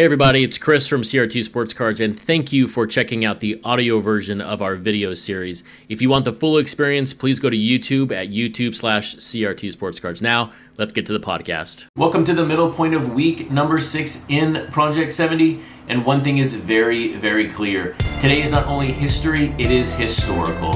Hey everybody, it's Chris from CRT Sports Cards, and thank you for checking out the audio version of our video series. If you want the full experience, please go to YouTube at YouTube slash CRT Sports Cards. Now, let's get to the podcast. Welcome to the middle point of week number six in Project 70. And one thing is very, very clear. Today is not only history, it is historical.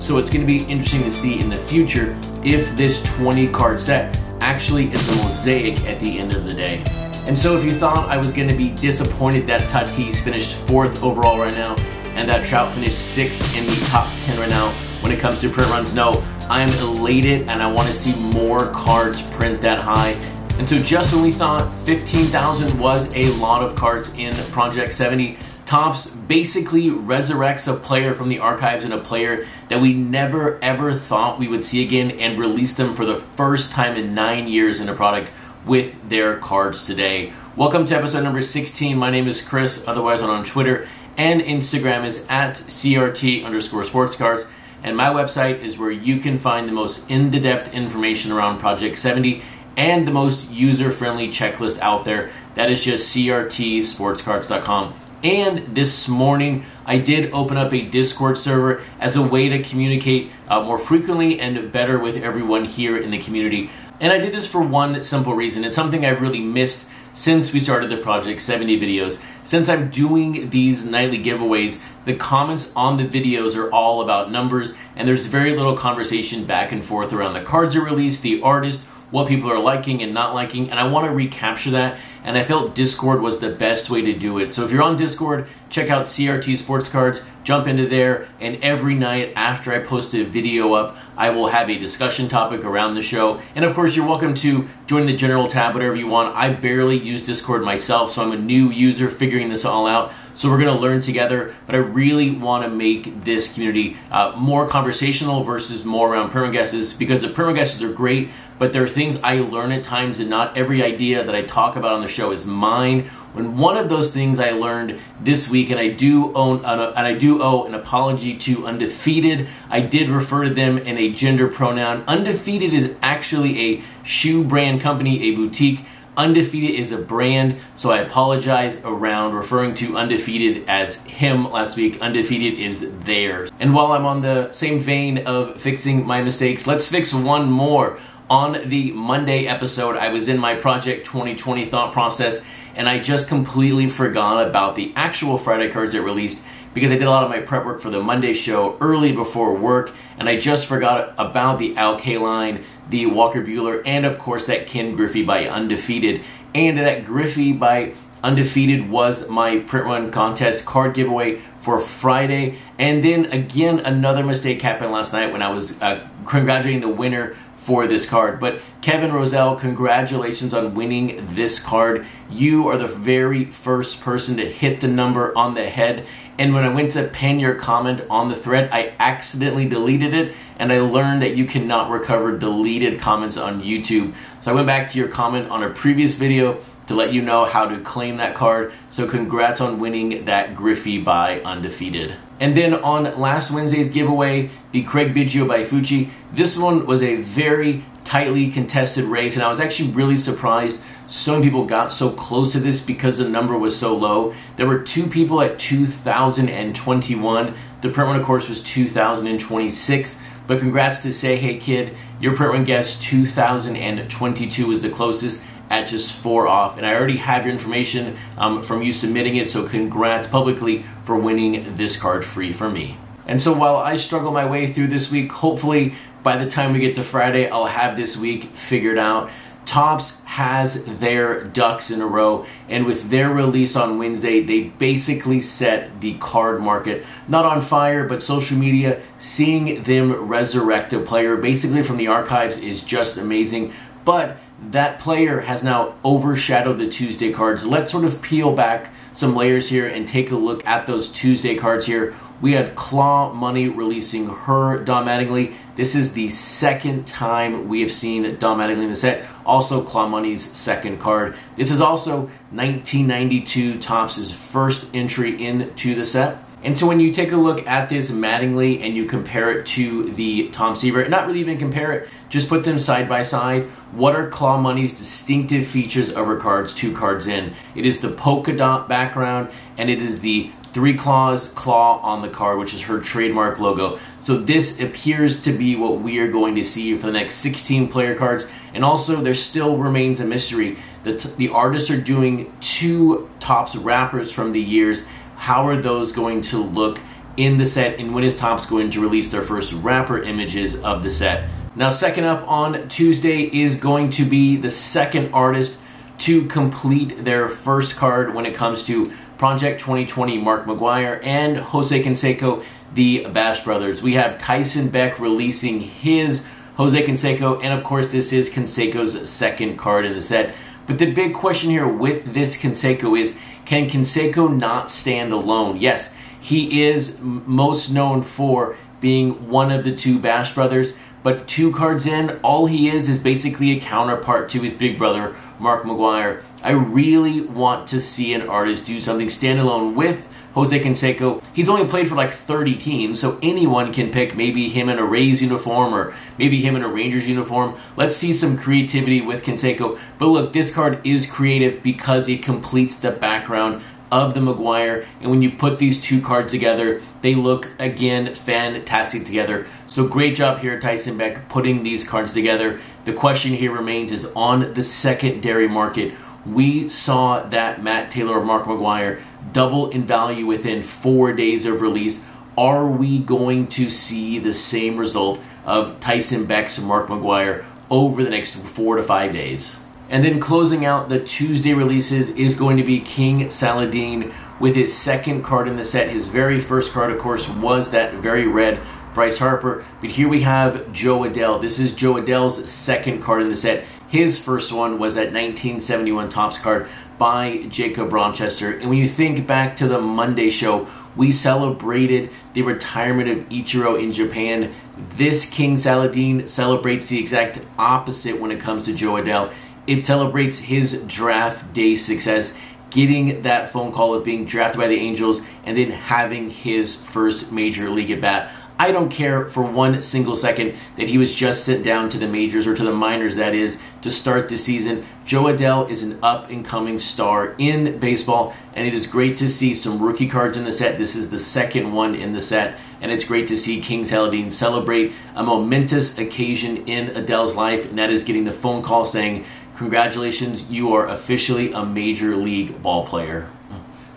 So it's going to be interesting to see in the future if this 20 card set actually is a mosaic at the end of the day. And so if you thought I was to be disappointed that Tatis finished fourth overall right now and that Trout finished sixth in the top 10 right now when it comes to print runs, no, I am elated and I want to see more cards print that high. And so just when we thought 15,000 was a lot of cards in Project 70, Topps basically resurrects a player from the archives and a player that we never ever thought we would see again and release them for the first time in nine years in a product with their cards today. Welcome to episode number 16. My name is Chris, otherwise I'm on Twitter and Instagram is at CRT underscore sports cards. And my website is where you can find the most in depth information around Project 70 and the most user friendly checklist out there. That is just CRTsportscards.com. And this morning, I did open up a Discord server as a way to communicate uh, more frequently and better with everyone here in the community. And I did this for one simple reason. It's something I've really missed since we started the project 70 videos. Since I'm doing these nightly giveaways, the comments on the videos are all about numbers, and there's very little conversation back and forth around the cards are released, the artist, what people are liking and not liking, and I want to recapture that. And I felt Discord was the best way to do it. So if you're on Discord, check out CRT Sports Cards, jump into there, and every night after I post a video up, I will have a discussion topic around the show. And of course, you're welcome to join the general tab, whatever you want. I barely use Discord myself, so I'm a new user figuring this all out. So we're going to learn together, but I really want to make this community uh, more conversational versus more around permaguesses because the permaguesses are great, but there are things I learn at times, and not every idea that I talk about on the show is mine. When one of those things I learned this week, and I do own, and I do owe an apology to Undefeated. I did refer to them in a gender pronoun. Undefeated is actually a shoe brand company, a boutique. Undefeated is a brand, so I apologize around referring to Undefeated as him last week. Undefeated is theirs. And while I'm on the same vein of fixing my mistakes, let's fix one more on the Monday episode, I was in my Project 2020 thought process and I just completely forgot about the actual Friday cards that released because I did a lot of my prep work for the Monday show early before work and I just forgot about the Al Kaline, the Walker Buehler, and of course that Ken Griffey by Undefeated. And that Griffey by Undefeated was my print run contest card giveaway for Friday. And then again, another mistake happened last night when I was uh, congratulating the winner for this card. But Kevin Roselle, congratulations on winning this card. You are the very first person to hit the number on the head. And when I went to pen your comment on the thread, I accidentally deleted it and I learned that you cannot recover deleted comments on YouTube. So I went back to your comment on a previous video to let you know how to claim that card. So congrats on winning that Griffey by Undefeated. And then on last Wednesday's giveaway, the Craig Biggio by Fucci, this one was a very tightly contested race, and I was actually really surprised so many people got so close to this because the number was so low. There were two people at 2021. The print run, of course, was 2026. But congrats to Say Hey Kid, your print run guess 2022 was the closest at just four off. And I already have your information um, from you submitting it, so congrats publicly for winning this card free for me. And so while I struggle my way through this week, hopefully by the time we get to Friday, I'll have this week figured out. Topps has their ducks in a row, and with their release on Wednesday, they basically set the card market not on fire, but social media. Seeing them resurrect a player basically from the archives is just amazing. But that player has now overshadowed the Tuesday cards. Let's sort of peel back some layers here and take a look at those Tuesday cards here. We had Claw Money releasing her Don Mattingly. This is the second time we have seen Don Mattingly in the set. Also, Claw Money's second card. This is also 1992 Topps' first entry into the set. And so when you take a look at this Mattingly and you compare it to the Tom Seaver, not really even compare it, just put them side by side. What are Claw Money's distinctive features of her cards two cards in? It is the polka dot background and it is the three claws claw on the card, which is her trademark logo. So this appears to be what we are going to see for the next 16 player cards. And also, there still remains a mystery. The, the artists are doing two Topps wrappers from the years how are those going to look in the set, and when is Topps going to release their first wrapper images of the set? Now, second up on Tuesday is going to be the second artist to complete their first card when it comes to Project 2020 Mark McGwire and Jose Canseco, the Bash Brothers. We have Tyson Beck releasing his Jose Canseco, and of course, this is Canseco's second card in the set. But the big question here with this Canseco is can Canseco not stand alone? Yes, he is most known for being one of the two Bash brothers, but two cards in, all he is is basically a counterpart to his big brother, Mark McGwire. I really want to see an artist do something standalone with Jose Canseco. He's only played for like 30 teams, so anyone can pick maybe him in a Rays uniform or maybe him in a Rangers uniform. Let's see some creativity with Canseco. But look, this card is creative because it completes the background of the McGwire. And when you put these two cards together, they look again fantastic together. So great job here, Tyson Beck, putting these cards together. The question here remains is on the secondary market. We saw that Matt Taylor or Mark McGwire double in value within four days of release. Are we going to see the same result of Tyson Beck's Mark McGwire over the next four to five days? And then closing out the Tuesday releases is going to be King Saladin with his second card in the set. His very first card, of course, was that very red Bryce Harper. But here we have Jo Adell. This is Jo Adell's second card in the set. His first one was that 1971 Topps card by Jacob Rochester. And when you think back to the Monday show, we celebrated the retirement of Ichiro in Japan. This King Saladin celebrates the exact opposite when it comes to Jo Adell. It celebrates his draft day success, getting that phone call of being drafted by the Angels and then having his first major league at bat. I don't care for one single second that he was just sent down to the majors or to the minors, that is, to start the season. Jo Adell is an up and coming star in baseball, and it is great to see some rookie cards in the set. This is the second one in the set, and it's great to see King Saladin celebrate a momentous occasion in Adell's life, and that is getting the phone call saying, Congratulations, you are officially a major league ball player.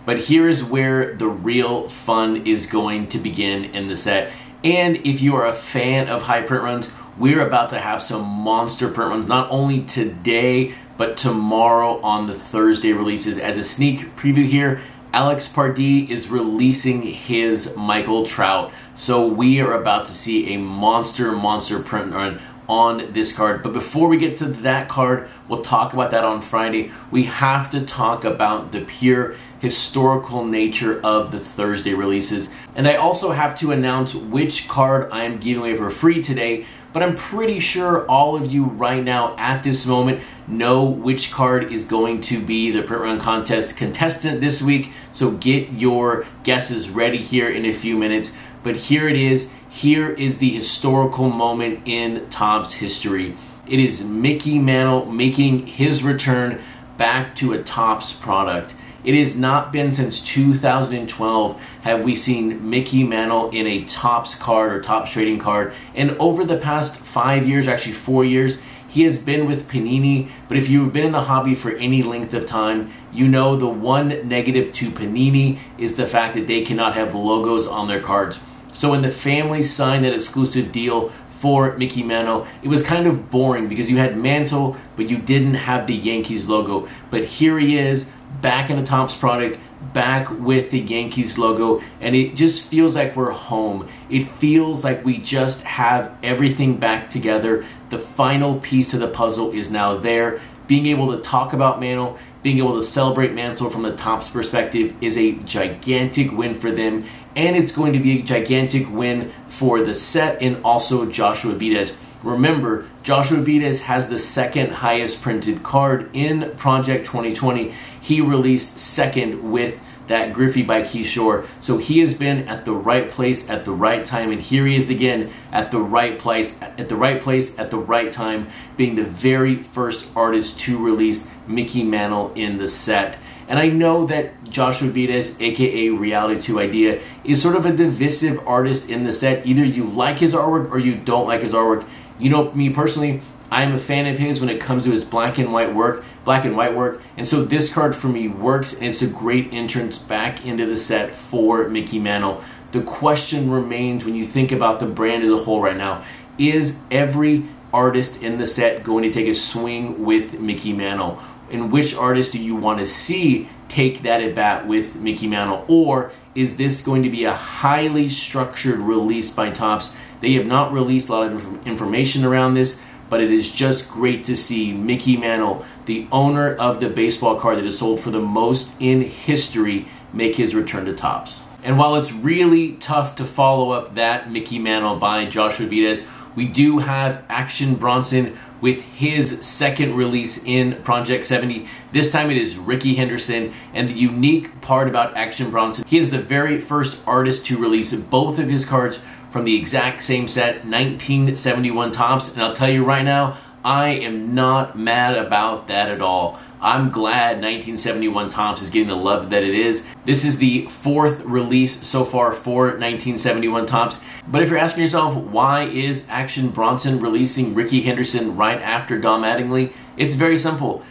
But here is where the real fun is going to begin in the set and if you are a fan of high print runs, we're about to have some monster print runs, not only today, but tomorrow on the Thursday releases. As a sneak preview here, Alex Pardee is releasing his Michael Trout. So we are about to see a monster, monster print run on this card. But before we get to that card, we'll talk about that on Friday. We have to talk about the pure historical nature of the Thursday releases. And I also have to announce which card I am giving away for free today. But I'm pretty sure all of you right now at this moment know which card is going to be the print run contest contestant this week. So get your guesses ready here in a few minutes. But here it is. Here is the historical moment in Topps history. It is Mickey Mantle making his return back to a Topps product. It has not been since 2012 have we seen Mickey Mantle in a Topps card or Topps trading card. And over the past five years, actually four years, he has been with Panini. But if you've been in the hobby for any length of time, you know the one negative to Panini is the fact that they cannot have logos on their cards. So when the family signed that exclusive deal for Mickey Mantle. It was kind of boring because you had Mantle, but you didn't have the Yankees logo. But here he is, back in a Topps product, back with the Yankees logo, and it just feels like we're home. It feels like we just have everything back together. The final piece to the puzzle is now there. Being able to talk about Mantle, being able to celebrate Mantle from the Topps perspective is a gigantic win for them, and it's going to be a gigantic win for the set and also Joshua Vides. Remember, Joshua Vides has the second highest printed card in Project 2020. He released second with that Griffey by Keith Shore. So he has been at the right place at the right time, and here he is again at the right place, at the right place at the right time, being the very first artist to release Mickey Mantle in the set. And I know that Joshua Vides, aka Reality 2 Idea, is sort of a divisive artist in the set. Either you like his artwork or you don't like his artwork. You know, me personally, I'm a fan of his when it comes to his black and white work, black and white work, and so this card for me works, and it's a great entrance back into the set for Mickey Mantle. The question remains when you think about the brand as a whole right now: is every artist in the set going to take a swing with Mickey Mantle? And which artist do you want to see take that at bat with Mickey Mantle? Or is this going to be a highly structured release by Topps? They have not released a lot of information around this, but it is just great to see Mickey Mantle, the owner of the baseball card that is sold for the most in history, make his return to Topps. And while it's really tough to follow up that Mickey Mantle by Joshua Vides, we do have Action Bronson with his second release in Project 70. This time it is Rickey Henderson, and the unique part about Action Bronson, he is the very first artist to release both of his cards from the exact same set, 1971 Topps. And I'll tell you right now, I am not mad about that at all. I'm glad 1971 Topps is getting the love that it is. This is the fourth release so far for 1971 Topps. But if you're asking yourself, why is Action Bronson releasing Rickey Henderson right after Dom Mattingly? It's very simple.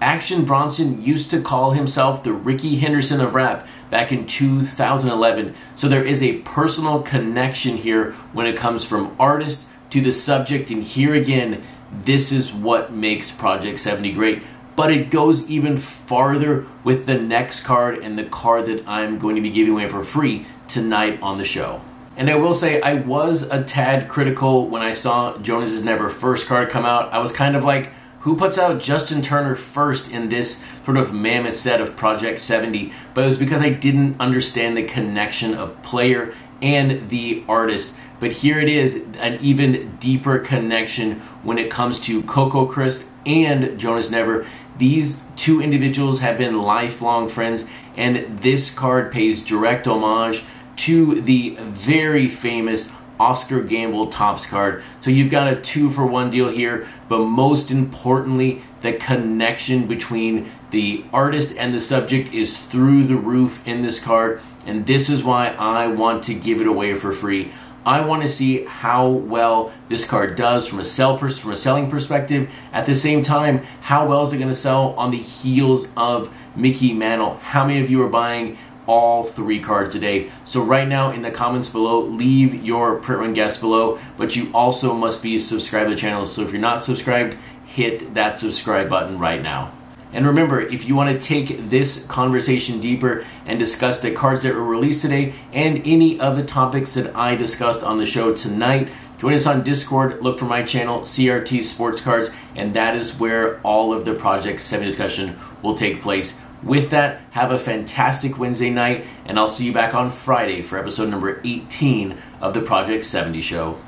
Action Bronson used to call himself the Rickey Henderson of rap back in 2011. So there is a personal connection here when it comes from artist to the subject. And here again, this is what makes Project 70 great but it goes even farther with the next card and the card that I'm going to be giving away for free tonight on the show. And I will say, I was a tad critical when I saw Jonas Never first card come out. I was kind of like, who puts out Justin Turner first in this sort of mammoth set of Project 70? But it was because I didn't understand the connection of player and the artist. But here it is, an even deeper connection when it comes to Coco Crisp and Jonas Never. These two individuals have been lifelong friends, and this card pays direct homage to the very famous Oscar Gamble Topps card. So you've got a two for one deal here, but most importantly, the connection between the artist and the subject is through the roof in this card, and this is why I want to give it away for free. I want to see how well this card does from a sell pers- from a selling perspective. At the same time, how well is it going to sell on the heels of Mickey Mantle? How many of you are buying all three cards today? So right now in the comments below, leave your print run guess below. But you also must be subscribed to the channel. So if you're not subscribed, hit that subscribe button right now. And remember, if you want to take this conversation deeper and discuss the cards that were released today and any of the topics that I discussed on the show tonight, join us on Discord. Look for my channel, CRT Sports Cards, and that is where all of the Project 7 discussion will take place. With that, have a fantastic Wednesday night, and I'll see you back on Friday for episode number 18 of the Project 70 Show.